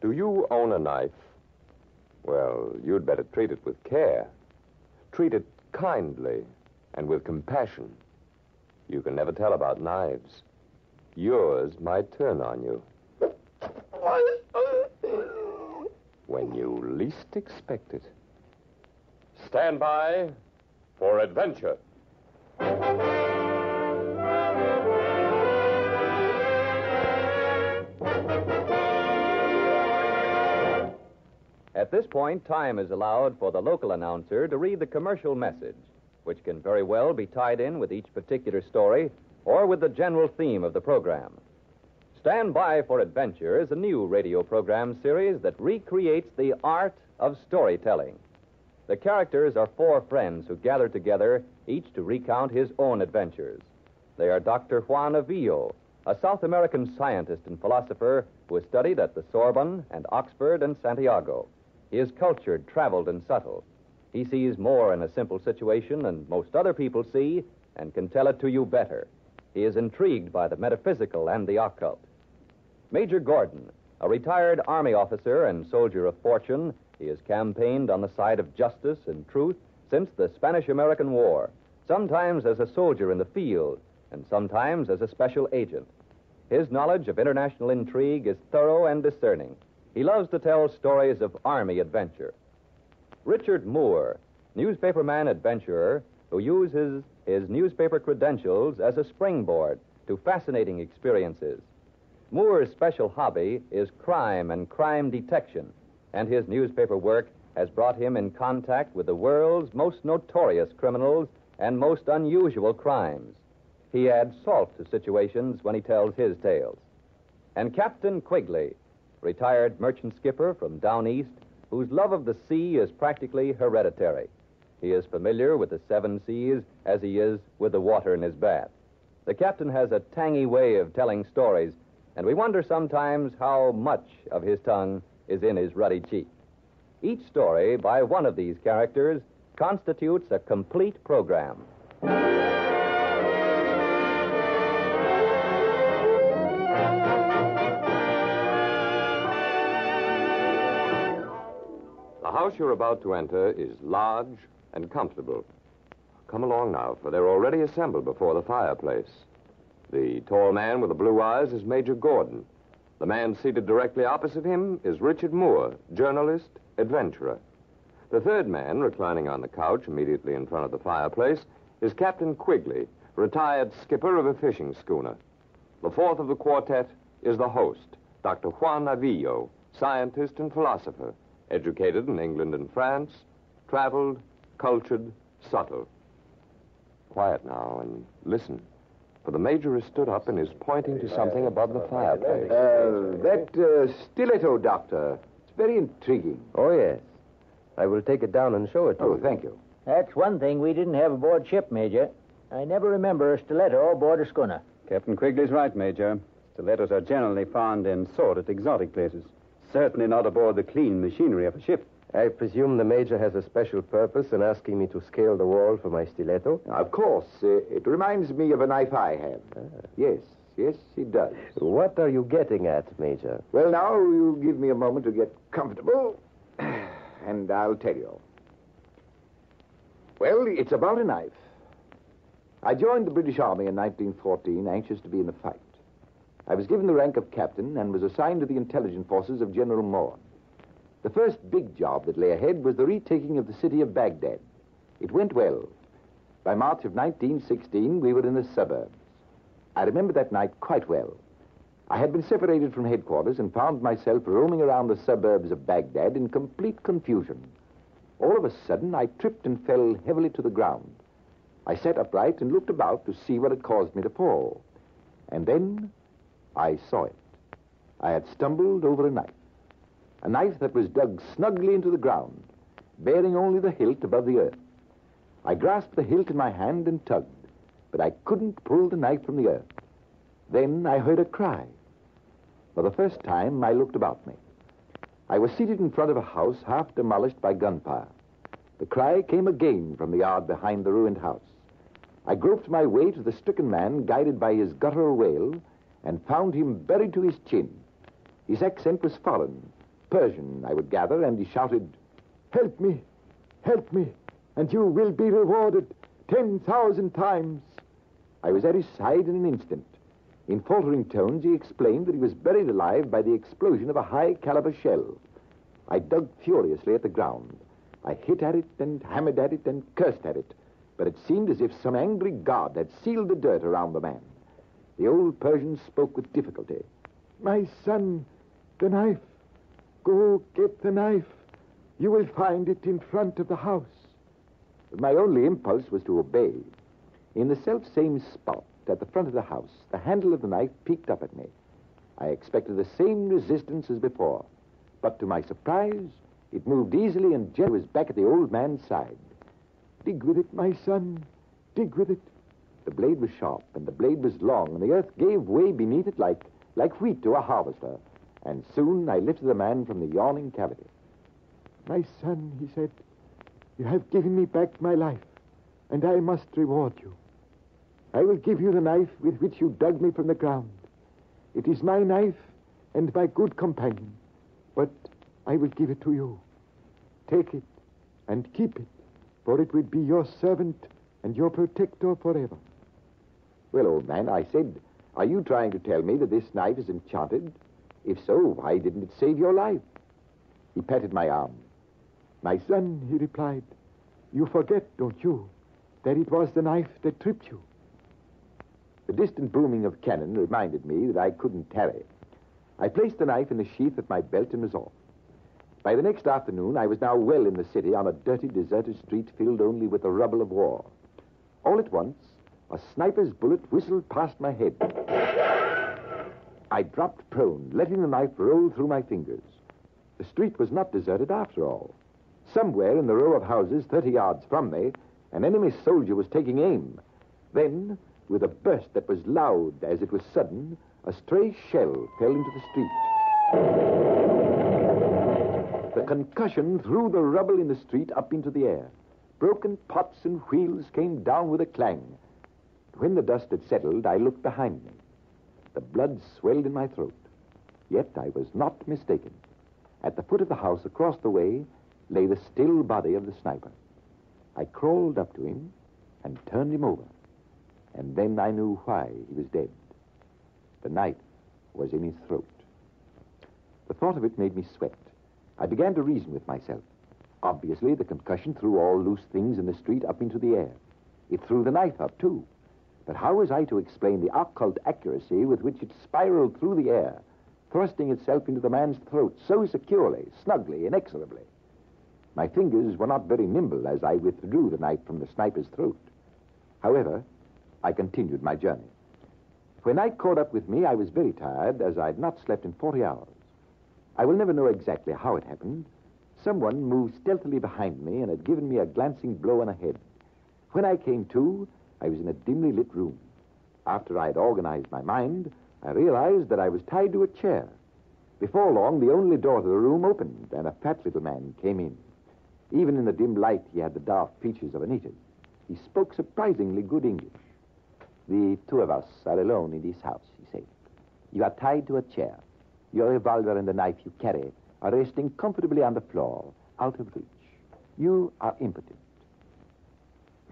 Do you own a knife? Well, you'd better treat it with care. Treat it kindly and with compassion. You can never tell about knives. Yours might turn on you. When you least expect it. Stand by for adventure. At this point, time is allowed for the local announcer to read the commercial message, which can very well be tied in with each particular story or with the general theme of the program. Stand by for Adventure is a new radio program series that recreates the art of storytelling. The characters are four friends who gather together, each to recount his own adventures. They are Dr. Juan Avillo, a South American scientist and philosopher who has studied at the Sorbonne and Oxford and Santiago. He is cultured, traveled, and subtle. He sees more in a simple situation than most other people see and can tell it to you better. He is intrigued by the metaphysical and the occult. Major Gordon, a retired Army officer and soldier of fortune, he has campaigned on the side of justice and truth since the Spanish American War, sometimes as a soldier in the field, and sometimes as a special agent. His knowledge of international intrigue is thorough and discerning. He loves to tell stories of Army adventure. Richard Moore, newspaperman adventurer, who uses his newspaper credentials as a springboard to fascinating experiences. Moore's special hobby is crime and crime detection, and his newspaper work has brought him in contact with the world's most notorious criminals and most unusual crimes. He adds salt to situations when he tells his tales. And Captain Quigley, retired merchant skipper from down east, whose love of the sea is practically hereditary. He is familiar with the seven seas as he is with the water in his bath. The captain has a tangy way of telling stories, and we wonder sometimes how much of his tongue is in his ruddy cheek. Each story by one of these characters constitutes a complete program. House you're about to enter is large and comfortable. Come along now, for they're already assembled before the fireplace. The tall man with the blue eyes is Major Gordon. The man seated directly opposite him is Richard Moore, journalist, adventurer. The third man, reclining on the couch immediately in front of the fireplace, is Captain Quigley, retired skipper of a fishing schooner. The fourth of the quartet is the host, Dr. Juan Avillo, scientist and philosopher, educated in England and France, traveled, cultured, subtle. Quiet now and listen. For the major has stood up and is pointing to something above the fireplace. Uh, that uh, stiletto, Doctor. It's very intriguing. Oh, yes. I will take it down and show it to Oh, you. thank you. That's one thing we didn't have aboard ship, Major. I never remember a stiletto aboard a schooner. Captain Quigley's right, Major. Stilettos are generally found in sordid, exotic places. Certainly not aboard the clean machinery of a ship. I presume the Major has a special purpose in asking me to scale the wall for my stiletto. Of course. Uh, it reminds me of a knife I have. Yes, yes, it does. What are you getting at, Major? Well, now you give me a moment to get comfortable, and I'll tell you. Well, it's about a knife. I joined the British Army in 1914, anxious to be in the fight. I was given the rank of captain and was assigned to the intelligence forces of General Moore. The first big job that lay ahead was the retaking of the city of Baghdad. It went well. By March of 1916, we were in the suburbs. I remember that night quite well. I had been separated from headquarters and found myself roaming around the suburbs of Baghdad in complete confusion. All of a sudden, I tripped and fell heavily to the ground. I sat upright and looked about to see what had caused me to fall. And then I saw it. I had stumbled over a knife. A knife that was dug snugly into the ground, bearing only the hilt above the earth. I grasped the hilt in my hand and tugged, but I couldn't pull the knife from the earth. Then I heard a cry. For the first time, I looked about me. I was seated in front of a house half demolished by gunfire. The cry came again from the yard behind the ruined house. I groped my way to the stricken man, guided by his guttural wail, and found him buried to his chin. His accent was foreign, Persian, I would gather, and he shouted, Help me, help me, and you will be rewarded ten thousand times. I was at his side in an instant. In faltering tones, he explained that he was buried alive by the explosion of a high caliber shell. I dug furiously at the ground. I hit at it and hammered at it and cursed at it, but it seemed as if some angry god had sealed the dirt around the man. The old Persian spoke with difficulty. My son, the knife. Go get the knife. You will find it in front of the house. My only impulse was to obey. In the self-same spot at the front of the house, the handle of the knife peeked up at me. I expected the same resistance as before, but to my surprise, it moved easily and gently was back at the old man's side. Dig with it, my son. Dig with it. The blade was sharp, and the blade was long, and the earth gave way beneath it like, like wheat to a harvester. And soon I lifted the man from the yawning cavity. My son, he said, you have given me back my life, and I must reward you. I will give you the knife with which you dug me from the ground. It is my knife and my good companion, but I will give it to you. Take it and keep it, for it will be your servant and your protector forever. Well, old man, I said, are you trying to tell me that this knife is enchanted? If so, why didn't it save your life? He patted my arm. My son, he replied, you forget, don't you, that it was the knife that tripped you. The distant booming of cannon reminded me that I couldn't tarry. I placed the knife in the sheath at my belt and was off. By the next afternoon, I was now well in the city on a dirty, deserted street filled only with the rubble of war. All at once, a sniper's bullet whistled past my head. I dropped prone, letting the knife roll through my fingers. The street was not deserted after all. Somewhere in the row of houses 30 yards from me, an enemy soldier was taking aim. Then, with a burst that was loud as it was sudden, a stray shell fell into the street. The concussion threw the rubble in the street up into the air. Broken pots and wheels came down with a clang. When the dust had settled, I looked behind me. The blood swelled in my throat. Yet I was not mistaken. At the foot of the house across the way lay the still body of the sniper. I crawled up to him and turned him over. And then I knew why he was dead. The knife was in his throat. The thought of it made me sweat. I began to reason with myself. Obviously, the concussion threw all loose things in the street up into the air. It threw the knife up, too. But how was I to explain the occult accuracy with which it spiraled through the air, thrusting itself into the man's throat so securely, snugly, inexorably? My fingers were not very nimble as I withdrew the knife from the sniper's throat. However, I continued my journey. When night caught up with me, I was very tired, as I had not slept in 40 hours. I will never know exactly how it happened. Someone moved stealthily behind me and had given me a glancing blow on the head. When I came to, I was in a dimly lit room. After I had organized my mind, I realized that I was tied to a chair. Before long, the only door to the room opened, and a fat little man came in. Even in the dim light, he had the dark features of a native. He spoke surprisingly good English. The two of us are alone in this house, he said. You are tied to a chair. Your revolver and the knife you carry are resting comfortably on the floor, out of reach. You are impotent.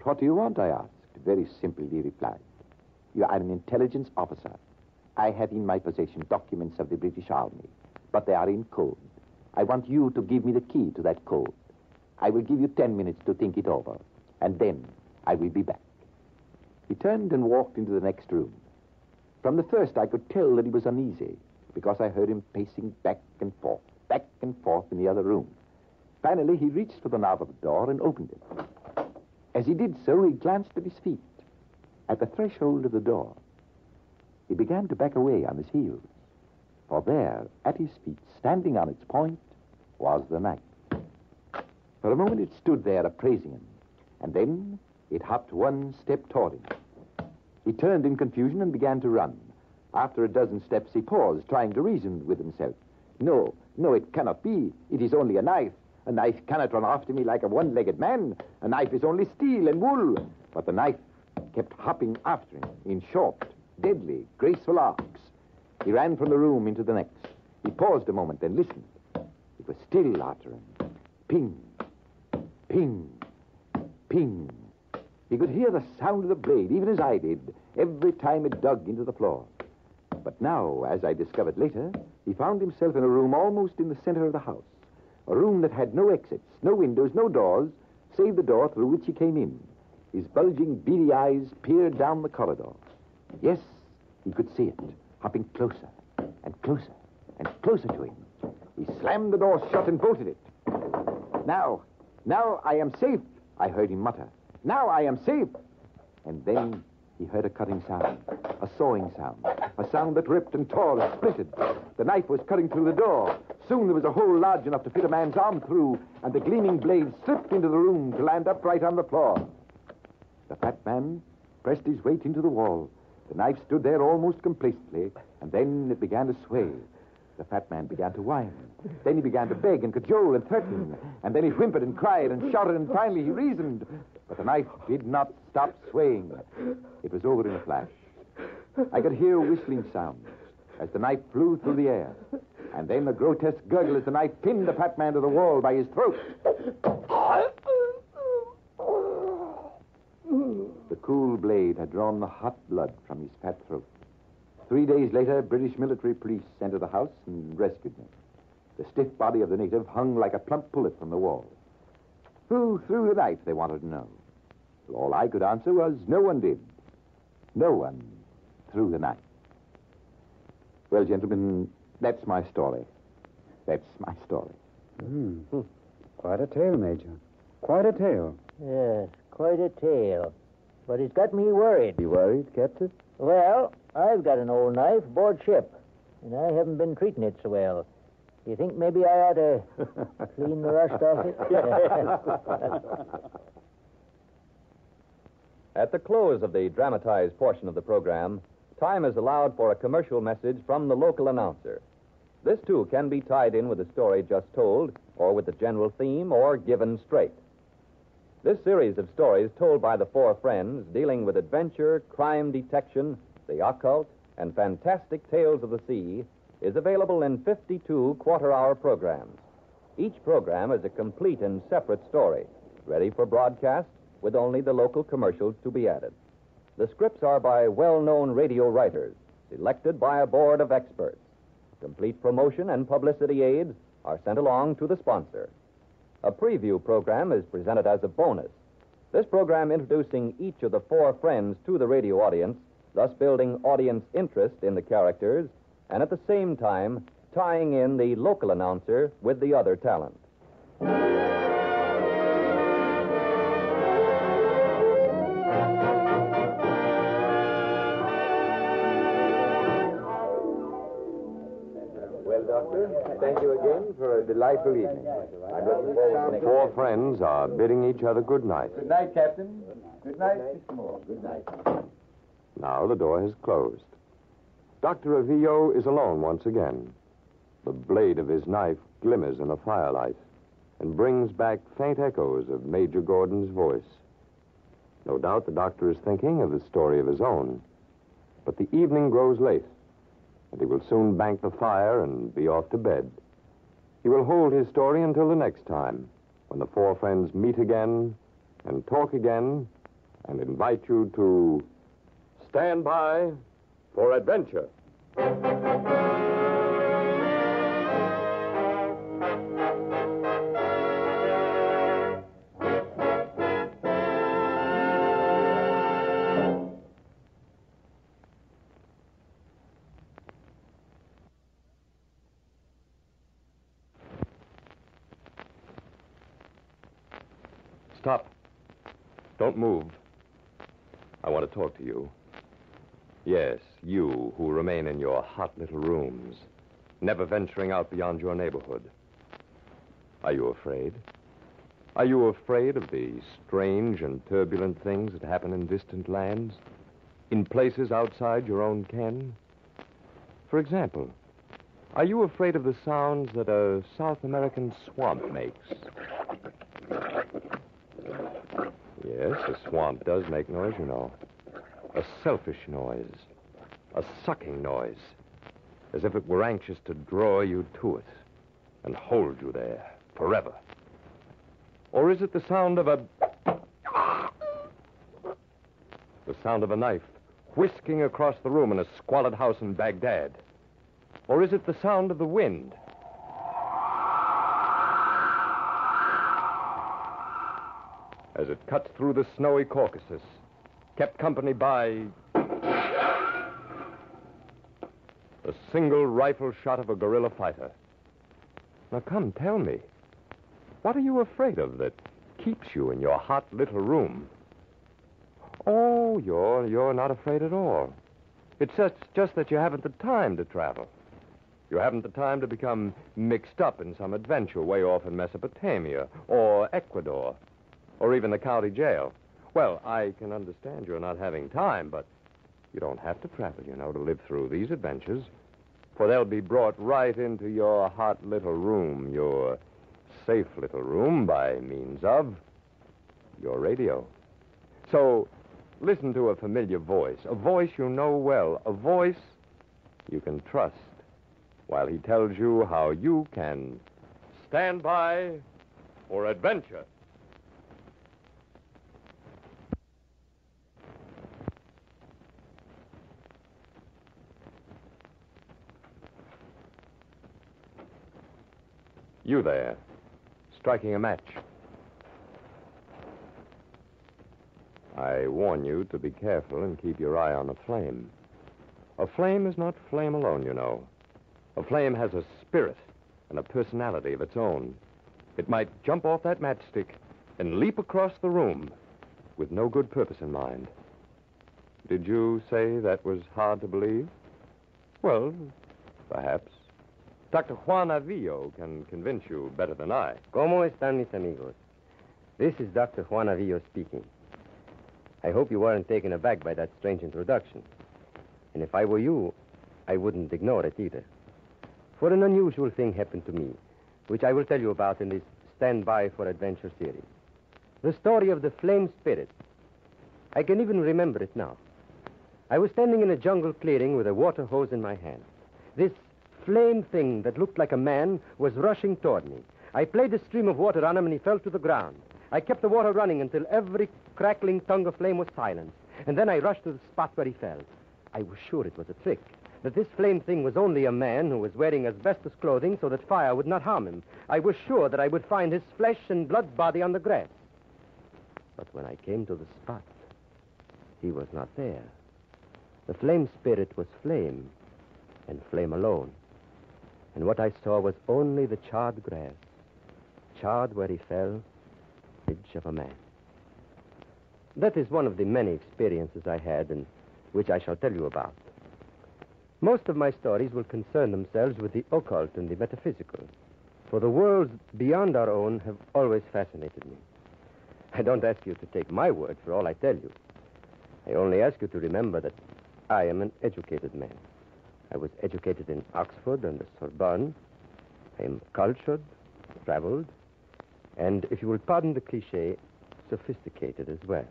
What do you want? I asked. Very simply, he replied. You are an intelligence officer. I have in my possession documents of the British Army, but they are in code. I want you to give me the key to that code. I will give you ten minutes to think it over, and then I will be back. He turned and walked into the next room. From the first, I could tell that he was uneasy because I heard him pacing back and forth, back and forth in the other room. Finally, he reached for the knob of the door and opened it. As he did so, he glanced at his feet. At the threshold of the door, he began to back away on his heels. For there, at his feet, standing on its point, was the knife. For a moment it stood there appraising him, and then it hopped one step toward him. He turned in confusion and began to run. After a dozen steps, he paused, trying to reason with himself. No, no, it cannot be. It is only a knife. A knife cannot run after me like a one legged man. A knife is only steel and wool. But the knife kept hopping after him in short, deadly, graceful arcs. He ran from the room into the next. He paused a moment then listened. It was still uttering. Ping, ping, ping. He could hear the sound of the blade, even as I did, every time it dug into the floor. But now, as I discovered later, he found himself in a room almost in the center of the house. A room that had no exits, no windows, no doors, save the door through which he came in. His bulging, beady eyes peered down the corridor. Yes, he could see it, hopping closer and closer and closer to him. He slammed the door shut and bolted it. Now, now I am safe, I heard him mutter. Now I am safe. And then he heard a cutting sound, a sawing sound, a sound that ripped and tore and splitted. The knife was cutting through the door. Soon there was a hole large enough to fit a man's arm through, and the gleaming blade slipped into the room to land upright on the floor. The fat man pressed his weight into the wall. The knife stood there almost complacently, and then it began to sway. The fat man began to whine. Then he began to beg and cajole and threaten. And then he whimpered and cried and shouted, and finally he reasoned. But the knife did not stop swaying. It was over in a flash. I could hear whistling sounds as the knife flew through the air. And then a grotesque gurgle as the knife pinned the fat man to the wall by his throat. The cool blade had drawn the hot blood from his fat throat. Three days later, British military police entered the house and rescued me. The stiff body of the native hung like a plump pullet from the wall. Who threw the knife, they wanted to know. Well, all I could answer was no one did. No one threw the knife. Well, gentlemen, that's my story. That's my story. Hmm. Quite a tale, Major. Quite a tale. Yes, quite a tale. But it's got me worried. You worried, Captain? Well, I've got an old knife aboard ship, and I haven't been treating it so well. You think maybe I ought to clean the rust off it? At the close of the dramatized portion of the program, time is allowed for a commercial message from the local announcer. This, too, can be tied in with the story just told, or with the general theme, or given straight. This series of stories told by the four friends, dealing with adventure, crime detection, the occult, and fantastic tales of the sea, is available in 52 quarter hour programs. Each program is a complete and separate story, ready for broadcast with only the local commercials to be added. The scripts are by well known radio writers, selected by a board of experts. Complete promotion and publicity aids are sent along to the sponsor. A preview program is presented as a bonus. This program introducing each of the four friends to the radio audience, thus building audience interest in the characters, and at the same time tying in the local announcer with the other talent. Delightful evening. I'm looking forward The four friends are bidding each other good night. Good night, Captain. Good night, Mr. Moore. Good night. Now the door has closed. Dr. Avillo is alone once again. The blade of his knife glimmers in the firelight and brings back faint echoes of Major Gordon's voice. No doubt the doctor is thinking of the story of his own. But the evening grows late, and he will soon bank the fire and be off to bed. He will hold his story until the next time, when the four friends meet again and talk again and invite you to stand by for adventure. Stop. Don't move. I want to talk to you. Yes, you who remain in your hot little rooms, never venturing out beyond your neighborhood. Are you afraid? Are you afraid of the strange and turbulent things that happen in distant lands? In places outside your own ken? For example, are you afraid of the sounds that a South American swamp makes? Yes, a swamp does make noise, you know. A selfish noise. A sucking noise. As if it were anxious to draw you to it. and hold you there forever? Or is it the sound of a. The sound of a knife whisking across the room in a squalid house in Baghdad? Or is it the sound of the wind? As it cuts through the snowy Caucasus, kept company by. a single rifle shot of a guerrilla fighter. Now, come, tell me. What are you afraid of that keeps you in your hot little room? Oh, you're, you're not afraid at all. It's just, just that you haven't the time to travel. You haven't the time to become mixed up in some adventure way off in Mesopotamia or Ecuador or even the county jail. Well, I can understand you're not having time, but you don't have to travel, you know, to live through these adventures. For they'll be brought right into your hot little room, your safe little room, by means of your radio. So, listen to a familiar voice, a voice you know well, a voice you can trust, while he tells you how you can stand by for adventure. You there, striking a match. I warn you to be careful and keep your eye on the flame. A flame is not flame alone, you know. A flame has a spirit and a personality of its own. It might jump off that matchstick and leap across the room with no good purpose in mind. Did you say that was hard to believe? Well, perhaps. Dr. Juan Avillo can convince you better than I. ¿Cómo están mis amigos? This is Dr. Juan Avillo speaking. I hope you weren't taken aback by that strange introduction. And if I were you, I wouldn't ignore it either. For an unusual thing happened to me, which I will tell you about in this Stand By for Adventure series. The story of the flame spirit. I can even remember it now. I was standing in a jungle clearing with a water hose in my hand. This flame thing that looked like a man was rushing toward me. I played a stream of water on him and he fell to the ground. I kept the water running until every crackling tongue of flame was silenced. And then I rushed to the spot where he fell. I was sure it was a trick. That this flame thing was only a man who was wearing asbestos clothing so that fire would not harm him. I was sure that I would find his flesh and blood body on the grass. But when I came to the spot, he was not there. The flame spirit was flame, and flame alone and what I saw was only the charred grass, charred where he fell, edge of a man. That is one of the many experiences I had and which I shall tell you about. Most of my stories will concern themselves with the occult and the metaphysical, for the worlds beyond our own have always fascinated me. I don't ask you to take my word for all I tell you. I only ask you to remember that I am an educated man. I was educated in Oxford and the Sorbonne. I am cultured, traveled, and, if you will pardon the cliche, sophisticated as well.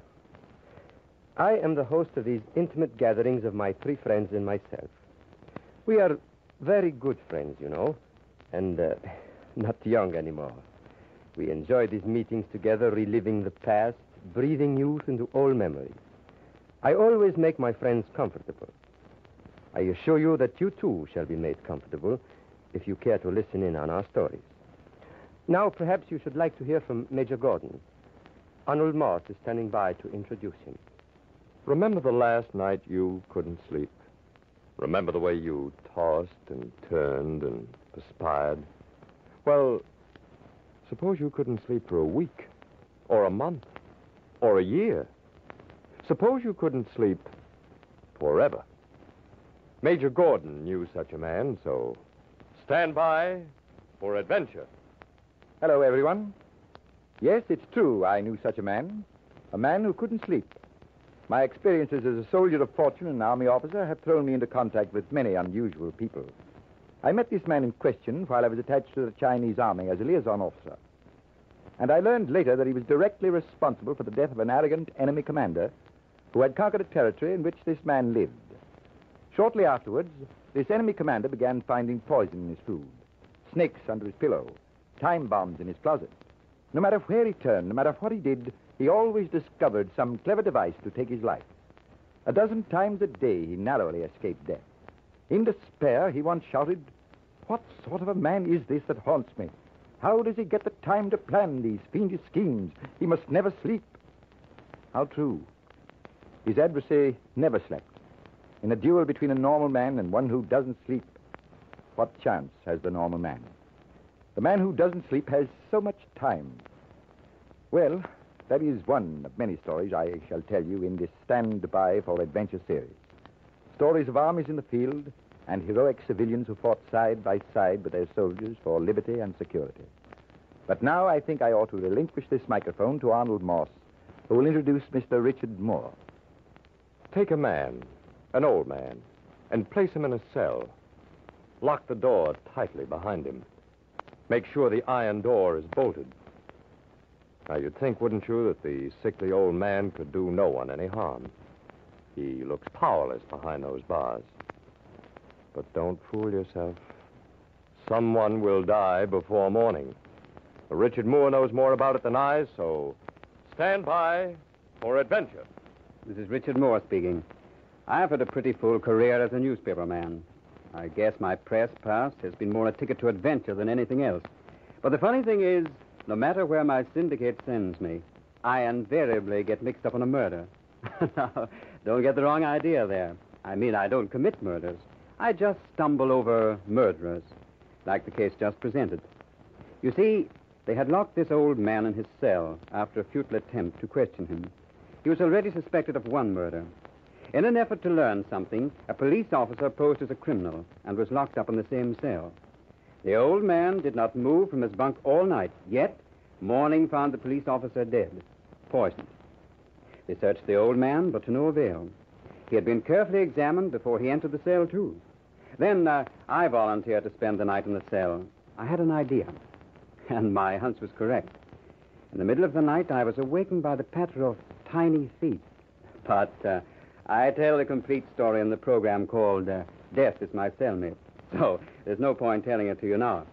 I am the host of these intimate gatherings of my three friends and myself. We are very good friends, you know, and uh, not young anymore. We enjoy these meetings together, reliving the past, breathing youth into old memories. I always make my friends comfortable. I assure you that you too shall be made comfortable if you care to listen in on our stories. Now, perhaps you should like to hear from Major Gordon. Arnold Moss is standing by to introduce him. Remember the last night you couldn't sleep? Remember the way you tossed and turned and perspired? Well, suppose you couldn't sleep for a week, or a month, or a year. Suppose you couldn't sleep forever. Major Gordon knew such a man, so stand by for adventure. Hello, everyone. Yes, it's true, I knew such a man. A man who couldn't sleep. My experiences as a soldier of fortune and army officer have thrown me into contact with many unusual people. I met this man in question while I was attached to the Chinese army as a liaison officer. And I learned later that he was directly responsible for the death of an arrogant enemy commander who had conquered a territory in which this man lived. Shortly afterwards, this enemy commander began finding poison in his food. snakes under his pillow, time bombs in his closet. No matter where he turned, no matter what he did, he always discovered some clever device to take his life. A dozen times a day he narrowly escaped death. In despair, he once shouted, What sort of a man is this that haunts me? How does he get the time to plan these fiendish schemes? He must never sleep. How true. His adversary never slept. In a duel between a normal man and one who doesn't sleep, what chance has the normal man? The man who doesn't sleep has so much time. Well, that is one of many stories I shall tell you in this Stand By for Adventure series. Stories of armies in the field and heroic civilians who fought side by side with their soldiers for liberty and security. But now I think I ought to relinquish this microphone to Arnold Moss, who will introduce Mr. Richard Moore. Take a man, an old man, and place him in a cell. Lock the door tightly behind him. Make sure the iron door is bolted. Now, you'd think, wouldn't you, that the sickly old man could do no one any harm. He looks powerless behind those bars. But don't fool yourself. Someone will die before morning. Richard Moore knows more about it than I, so stand by for adventure. This is Richard Moore speaking. I've had a pretty full career as a newspaperman. I guess my press past has been more a ticket to adventure than anything else. But the funny thing is, no matter where my syndicate sends me, I invariably get mixed up in a murder. now, don't get the wrong idea there. I mean, I don't commit murders. I just stumble over murderers, like the case just presented. You see, they had locked this old man in his cell after a futile attempt to question him. He was already suspected of one murder. In an effort to learn something, a police officer posed as a criminal and was locked up in the same cell. The old man did not move from his bunk all night, yet morning found the police officer dead, poisoned. They searched the old man, but to no avail. He had been carefully examined before he entered the cell, too. Then uh, I volunteered to spend the night in the cell. I had an idea, and my hunch was correct. In the middle of the night, I was awakened by the patter of tiny feet. But uh, I tell the complete story in the program called uh, Death is My Cellmate. So there's no point telling it to you now.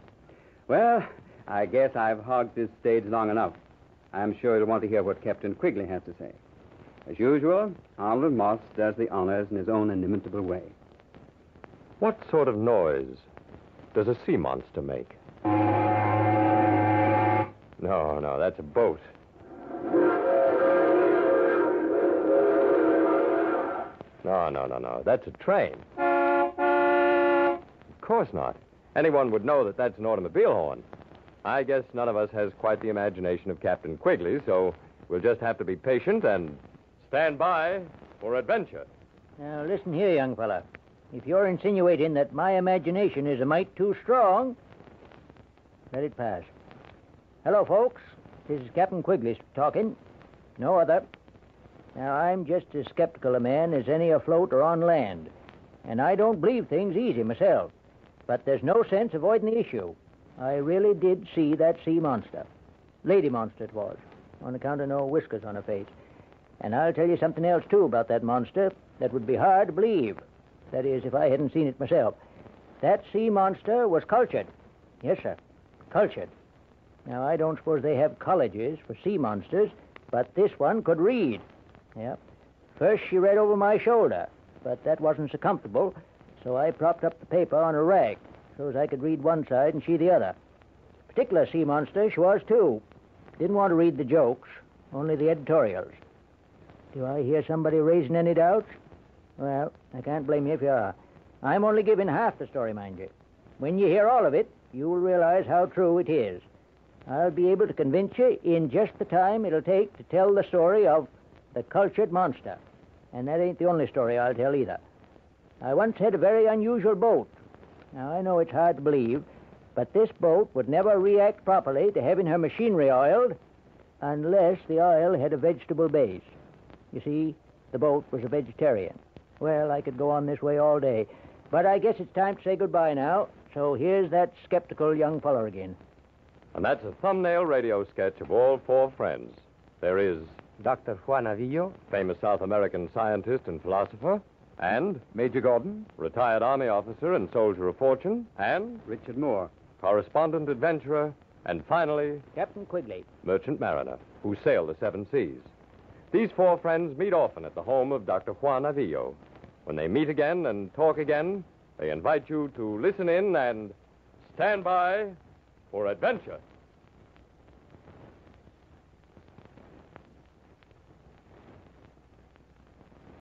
Well, I guess I've hogged this stage long enough. I'm sure you'll want to hear what Captain Quigley has to say. As usual, Arnold Moss does the honors in his own inimitable way. What sort of noise does a sea monster make? No, no, that's a boat. No, no, no, no. That's a train. Of course not. Anyone would know that that's an automobile horn. I guess none of us has quite the imagination of Captain Quigley, so we'll just have to be patient and stand by for adventure. Now, listen here, young fella. If you're insinuating that my imagination is a mite too strong, let it pass. Hello, folks. This is Captain Quigley talking. No other. Now, I'm just as skeptical a man as any afloat or on land. And I don't believe things easy myself. But there's no sense avoiding the issue. I really did see that sea monster. Lady monster it was, on account of no whiskers on her face. And I'll tell you something else, too, about that monster that would be hard to believe. That is, if I hadn't seen it myself. That sea monster was cultured. Yes, sir. Cultured. Now, I don't suppose they have colleges for sea monsters, but this one could read. Yep. First, she read over my shoulder, but that wasn't so comfortable, so I propped up the paper on a rag so as I could read one side and she the other. Particular sea monster she was, too. Didn't want to read the jokes, only the editorials. Do I hear somebody raising any doubts? Well, I can't blame you if you are. I'm only giving half the story, mind you. When you hear all of it, you'll realize how true it is. I'll be able to convince you in just the time it'll take to tell the story of the cultured monster. And that ain't the only story I'll tell either. I once had a very unusual boat. Now, I know it's hard to believe, but this boat would never react properly to having her machinery oiled unless the oil had a vegetable base. You see, the boat was a vegetarian. Well, I could go on this way all day. But I guess it's time to say goodbye now. So here's that skeptical young feller again. And that's a thumbnail radio sketch of all four friends. There is Dr. Juan Avillo, famous South American scientist and philosopher, and Major Gordon? retired Army officer and soldier of fortune, and Richard Moore. correspondent adventurer, and finally, Captain Quigley. merchant mariner, who sailed the seven seas. These four friends meet often at the home of Dr. Juan Avillo. When they meet again and talk again, they invite you to listen in and stand by for adventure.